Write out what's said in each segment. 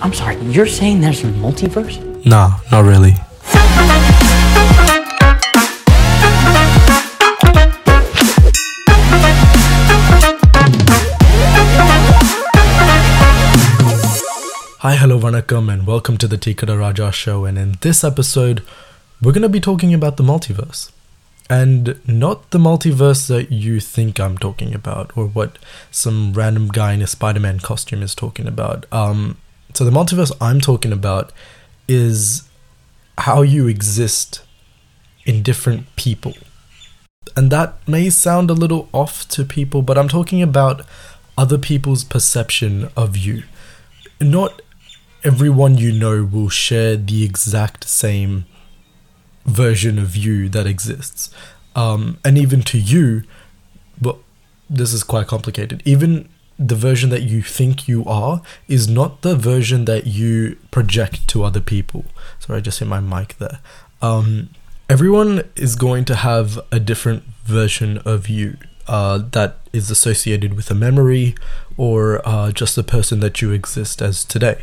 I'm sorry, you're saying there's a multiverse? Nah, not really. Hi, hello, vanakkam, and welcome to the Tikada Raja show. And in this episode, we're going to be talking about the multiverse. And not the multiverse that you think I'm talking about, or what some random guy in a Spider Man costume is talking about. Um, so, the multiverse I'm talking about is how you exist in different people. And that may sound a little off to people, but I'm talking about other people's perception of you. Not everyone you know will share the exact same version of you that exists. Um, and even to you, but this is quite complicated. Even the version that you think you are is not the version that you project to other people. Sorry, I just hit my mic there. Um, everyone is going to have a different version of you uh, that is associated with a memory or uh, just the person that you exist as today.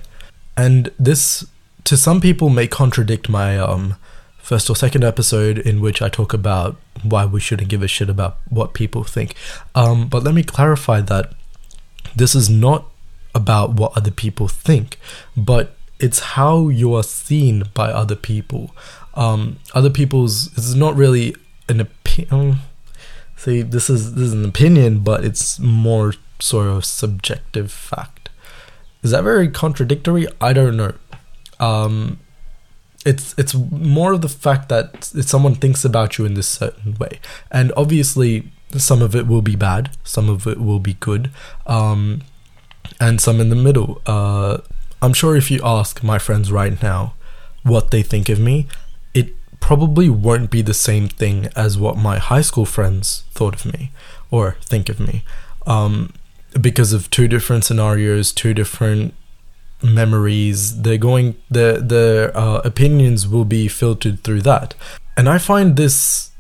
And this, to some people, may contradict my um, first or second episode in which I talk about why we shouldn't give a shit about what people think. Um, but let me clarify that this is not about what other people think, but it's how you are seen by other people. Um, other people's is not really an opinion. See, this is this is an opinion, but it's more sort of subjective fact. Is that very contradictory? I don't know. Um, it's it's more of the fact that someone thinks about you in this certain way, and obviously some of it will be bad, some of it will be good, um, and some in the middle. Uh, I'm sure if you ask my friends right now what they think of me, it probably won't be the same thing as what my high school friends thought of me or think of me. Um, because of two different scenarios, two different memories, they're going their their uh, opinions will be filtered through that. And I find this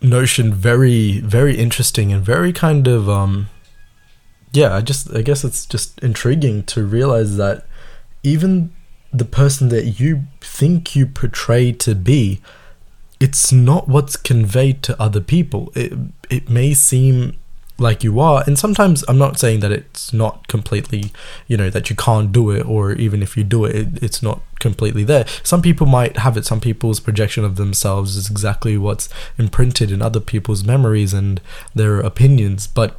notion very very interesting and very kind of um yeah, I just I guess it's just intriguing to realize that even the person that you think you portray to be it's not what's conveyed to other people. It it may seem like you are, and sometimes I'm not saying that it's not completely, you know, that you can't do it, or even if you do it, it it's not completely there. Some people might have it. Some people's projection of themselves is exactly what's imprinted in other people's memories and their opinions. But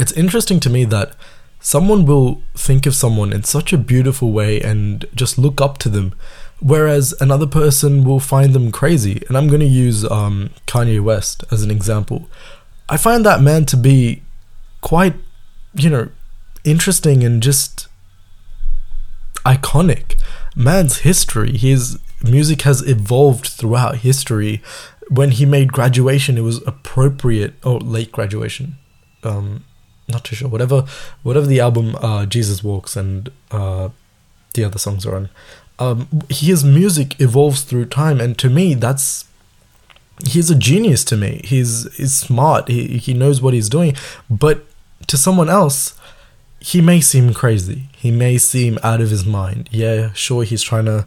it's interesting to me that someone will think of someone in such a beautiful way and just look up to them whereas another person will find them crazy. And I'm going to use um, Kanye West as an example. I find that man to be quite, you know, interesting and just iconic. Man's history, his music has evolved throughout history. When he made graduation, it was appropriate, or late graduation. Um, not too sure. Whatever, whatever the album uh, Jesus Walks and uh, the other songs are on um, his music evolves through time, and to me, that's he's a genius. To me, he's he's smart. He he knows what he's doing, but to someone else, he may seem crazy. He may seem out of his mind. Yeah, sure, he's trying to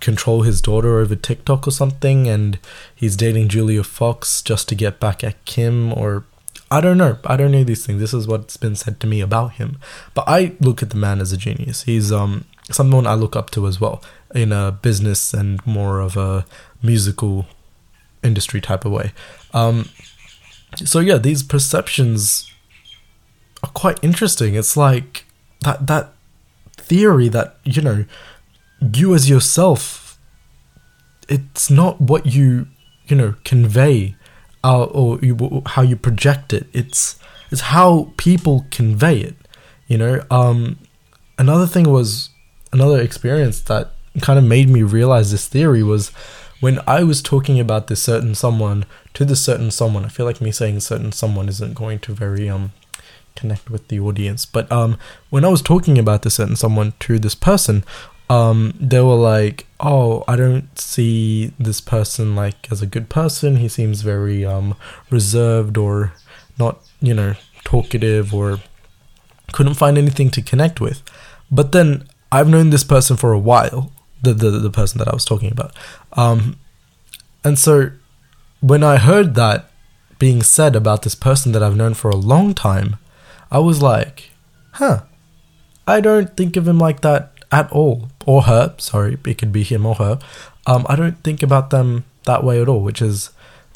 control his daughter over TikTok or something, and he's dating Julia Fox just to get back at Kim, or I don't know. I don't know these things. This is what's been said to me about him. But I look at the man as a genius. He's um someone I look up to as well in a business and more of a musical industry type of way. Um, so yeah, these perceptions are quite interesting. It's like that that theory that you know you as yourself. It's not what you you know convey, uh, or you, how you project it. It's it's how people convey it. You know. Um, another thing was another experience that kind of made me realize this theory was when I was talking about this certain someone to the certain someone. I feel like me saying certain someone isn't going to very um connect with the audience. But um when I was talking about this certain someone to this person, um they were like, "Oh, I don't see this person like as a good person. He seems very um reserved or not, you know, talkative or couldn't find anything to connect with." But then I've known this person for a while, the the, the person that I was talking about. Um, and so when I heard that being said about this person that I've known for a long time, I was like, huh, I don't think of him like that at all. Or her, sorry, it could be him or her. Um, I don't think about them that way at all, which is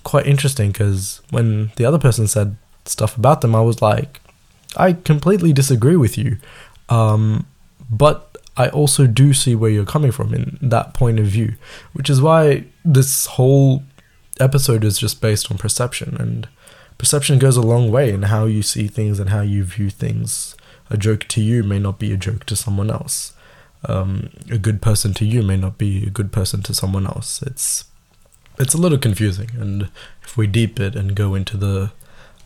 quite interesting because when the other person said stuff about them, I was like, I completely disagree with you. Um, but I also do see where you're coming from in that point of view, which is why this whole episode is just based on perception. And perception goes a long way in how you see things and how you view things. A joke to you may not be a joke to someone else. Um, a good person to you may not be a good person to someone else. It's it's a little confusing, and if we deep it and go into the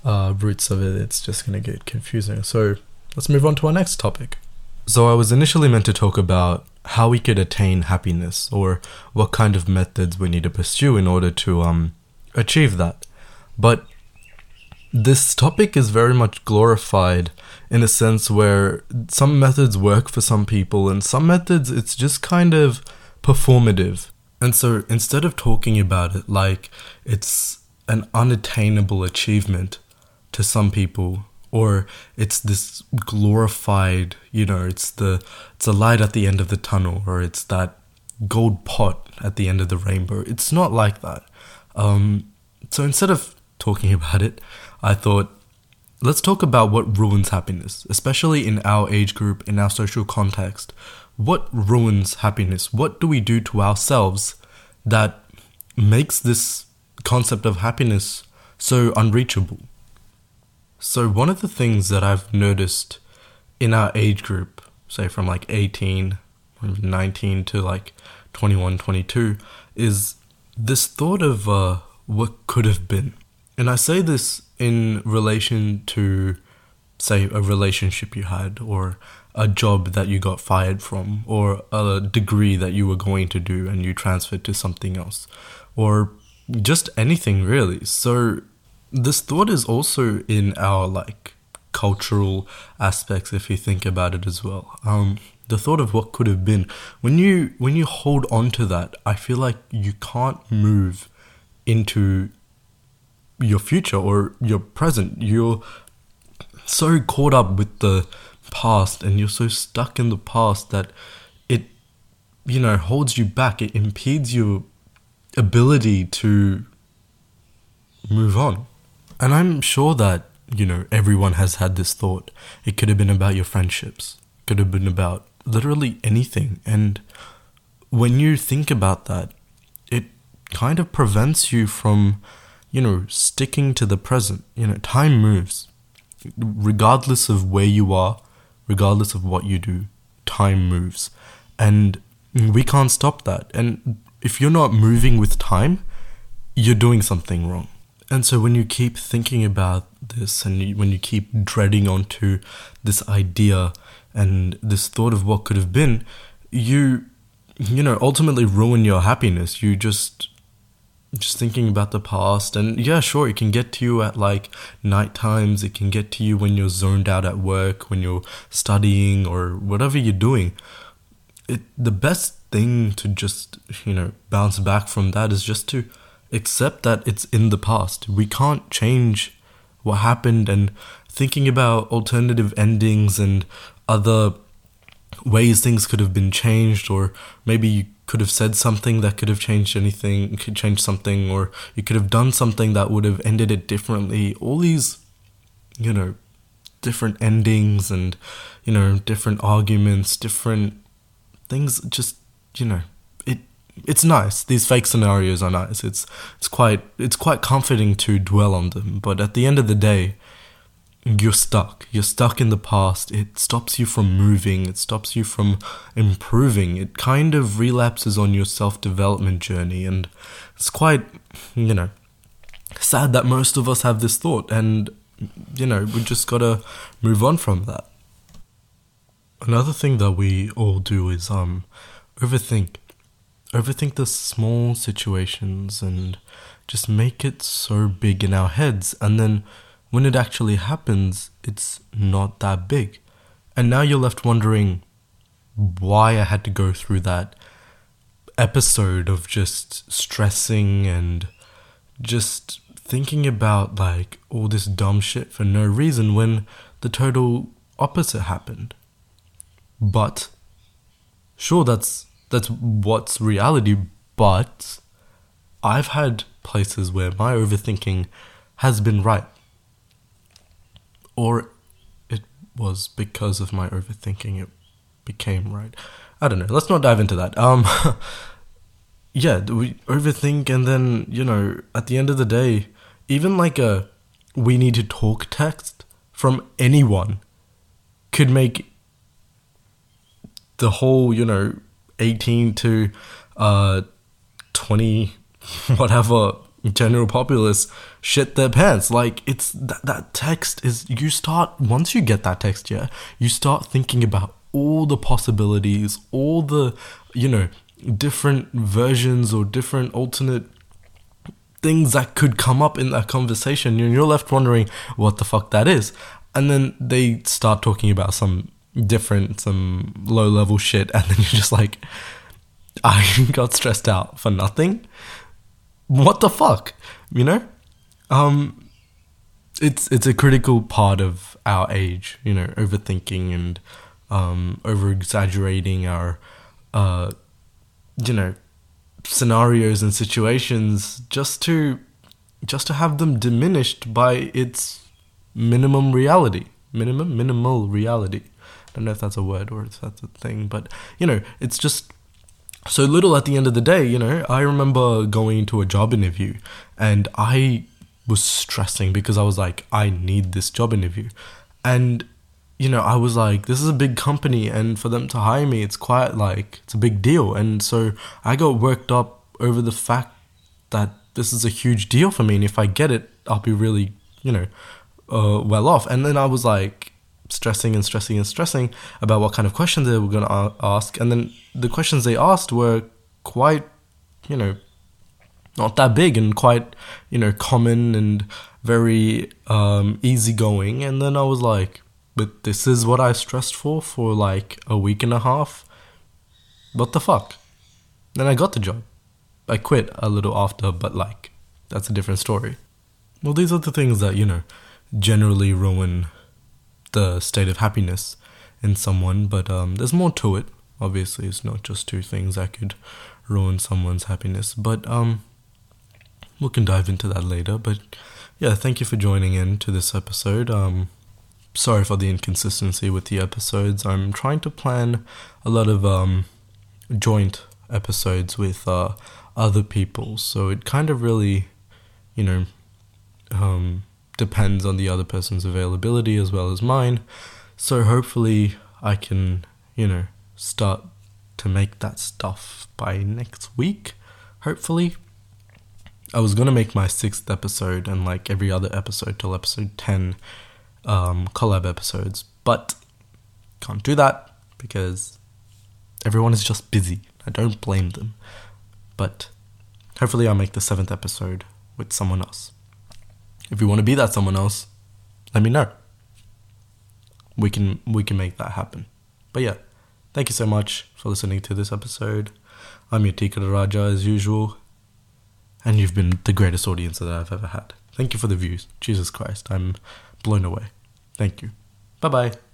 uh, roots of it, it's just gonna get confusing. So let's move on to our next topic. So I was initially meant to talk about how we could attain happiness, or what kind of methods we need to pursue in order to um achieve that. But this topic is very much glorified in a sense where some methods work for some people and some methods it's just kind of performative. And so instead of talking about it like it's an unattainable achievement to some people or it's this glorified, you know, it's the it's a light at the end of the tunnel or it's that gold pot at the end of the rainbow. It's not like that. Um, so instead of talking about it, I thought let's talk about what ruins happiness, especially in our age group, in our social context. What ruins happiness? What do we do to ourselves that makes this concept of happiness so unreachable? So, one of the things that I've noticed in our age group, say from like 18, 19 to like 21, 22, is this thought of uh, what could have been. And I say this in relation to, say, a relationship you had, or a job that you got fired from, or a degree that you were going to do and you transferred to something else, or just anything really. So, this thought is also in our like cultural aspects if you think about it as well. Um the thought of what could have been when you when you hold on to that i feel like you can't move into your future or your present. You're so caught up with the past and you're so stuck in the past that it you know holds you back. It impedes your ability to move on and I'm sure that, you know, everyone has had this thought. It could have been about your friendships, could have been about literally anything. And when you think about that, it kind of prevents you from, you know, sticking to the present. You know, time moves. Regardless of where you are, regardless of what you do, time moves. And we can't stop that. And if you're not moving with time, you're doing something wrong. And so when you keep thinking about this and when you keep dreading onto this idea and this thought of what could have been, you you know ultimately ruin your happiness. You just just thinking about the past and yeah sure it can get to you at like night times it can get to you when you're zoned out at work when you're studying or whatever you're doing it the best thing to just you know bounce back from that is just to accept that it's in the past. We can't change what happened and thinking about alternative endings and other ways things could have been changed or maybe you could have said something that could have changed anything could change something or you could have done something that would have ended it differently all these you know different endings and you know different arguments different things just you know it's nice. These fake scenarios are nice. It's it's quite it's quite comforting to dwell on them. But at the end of the day, you're stuck. You're stuck in the past. It stops you from moving. It stops you from improving. It kind of relapses on your self development journey, and it's quite you know sad that most of us have this thought, and you know we just gotta move on from that. Another thing that we all do is um overthink overthink the small situations and just make it so big in our heads. And then when it actually happens, it's not that big. And now you're left wondering, why I had to go through that episode of just stressing and just thinking about like all this dumb shit for no reason when the total opposite happened. But sure that's that's what's reality, but I've had places where my overthinking has been right. Or it was because of my overthinking it became right. I don't know. Let's not dive into that. Um yeah, we overthink and then, you know, at the end of the day, even like a we need to talk text from anyone could make the whole, you know, 18 to uh 20 whatever general populace shit their pants. Like it's that, that text is you start once you get that text yeah you start thinking about all the possibilities all the you know different versions or different alternate things that could come up in that conversation and you're left wondering what the fuck that is. And then they start talking about some different some low level shit and then you're just like i got stressed out for nothing? What the fuck? You know? Um it's it's a critical part of our age you know overthinking and um over exaggerating our uh you know scenarios and situations just to just to have them diminished by its minimum reality minimum minimal reality don't know if that's a word or if that's a thing but you know it's just so little at the end of the day you know i remember going to a job interview and i was stressing because i was like i need this job interview and you know, I was like, this is a big company, and for them to hire me, it's quite like it's a big deal. And so I got worked up over the fact that this is a huge deal for me, and if I get it, I'll be really, you know, uh, well off. And then I was like stressing and stressing and stressing about what kind of questions they were going to ask, and then the questions they asked were quite, you know, not that big and quite, you know, common and very um, easygoing. And then I was like but this is what I stressed for for like a week and a half. What the fuck? Then I got the job. I quit a little after, but like, that's a different story. Well, these are the things that, you know, generally ruin the state of happiness in someone, but um, there's more to it. Obviously, it's not just two things that could ruin someone's happiness, but um, we can dive into that later. But yeah, thank you for joining in to this episode. Um, sorry for the inconsistency with the episodes. I'm trying to plan a lot of um, joint episodes with uh, other people, so it kind of really, you know, um, depends on the other person's availability as well as mine. So hopefully, I can, you know, start to make that stuff by next week. Hopefully. I was gonna make my sixth episode and like every other episode till episode 10 um, collab episodes, but can't do that because everyone is just busy. I don't blame them. But hopefully, I'll make the seventh episode with someone else. If you want to be that someone else, let me know. We can we can make that happen. But yeah, thank you so much for listening to this episode. I'm your Tika Raja as usual, and you've been the greatest audience that I've ever had. Thank you for the views. Jesus Christ, I'm blown away. Thank you. Bye bye.